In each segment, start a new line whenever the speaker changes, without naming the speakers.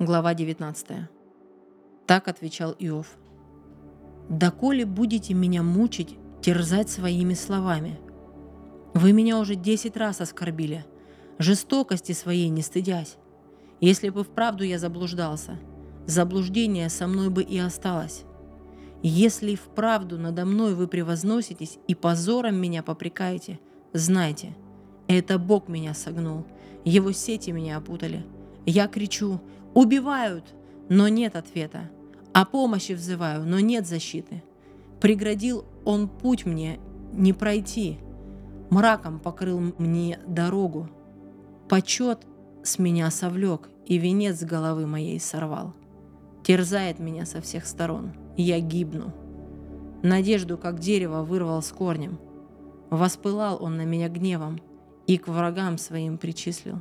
Глава 19. Так отвечал Иов. «Доколе будете меня мучить, терзать своими словами? Вы меня уже десять раз оскорбили, жестокости своей не стыдясь. Если бы вправду я заблуждался, заблуждение со мной бы и осталось. Если вправду надо мной вы превозноситесь и позором меня попрекаете, знайте, это Бог меня согнул, его сети меня опутали. Я кричу, Убивают, но нет ответа. О помощи взываю, но нет защиты. Преградил он путь мне не пройти. Мраком покрыл мне дорогу. Почет с меня совлек и венец с головы моей сорвал. Терзает меня со всех сторон, я гибну. Надежду, как дерево, вырвал с корнем. Воспылал он на меня гневом и к врагам своим причислил.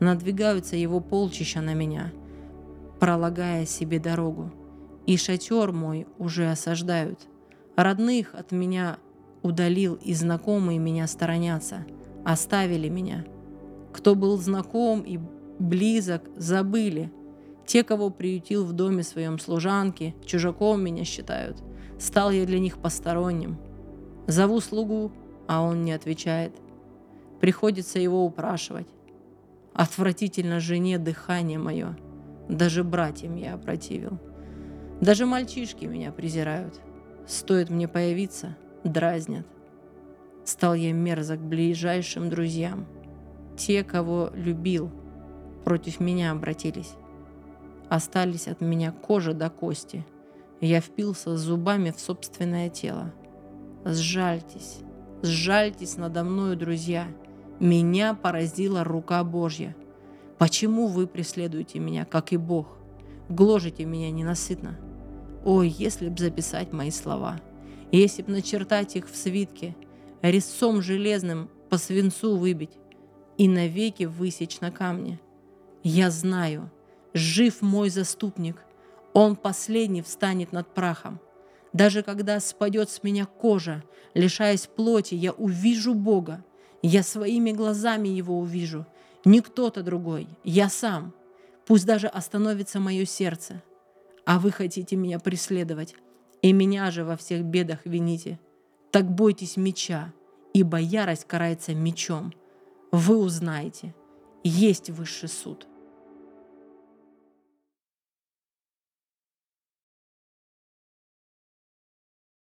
Надвигаются его полчища на меня, пролагая себе дорогу. И шатер мой уже осаждают. Родных от меня удалил, и знакомые меня сторонятся, оставили меня. Кто был знаком и близок, забыли. Те, кого приютил в доме своем служанки, чужаком меня считают. Стал я для них посторонним. Зову слугу, а он не отвечает. Приходится его упрашивать. Отвратительно жене дыхание мое. Даже братьям я опротивил. Даже мальчишки меня презирают. Стоит мне появиться, дразнят. Стал я мерзок ближайшим друзьям. Те, кого любил, против меня обратились. Остались от меня кожа до кости. Я впился зубами в собственное тело. Сжальтесь, сжальтесь надо мною, друзья. Меня поразила рука Божья. Почему вы преследуете меня, как и Бог? Гложите меня ненасытно. Ой, если б записать мои слова, если б начертать их в свитке, резцом железным по свинцу выбить и навеки высечь на камне. Я знаю, жив мой заступник, он последний встанет над прахом. Даже когда спадет с меня кожа, лишаясь плоти, я увижу Бога, я своими глазами его увижу. Не кто-то другой, я сам. Пусть даже остановится мое сердце. А вы хотите меня преследовать, и меня же во всех бедах вините. Так бойтесь меча, ибо ярость карается мечом. Вы узнаете, есть высший суд.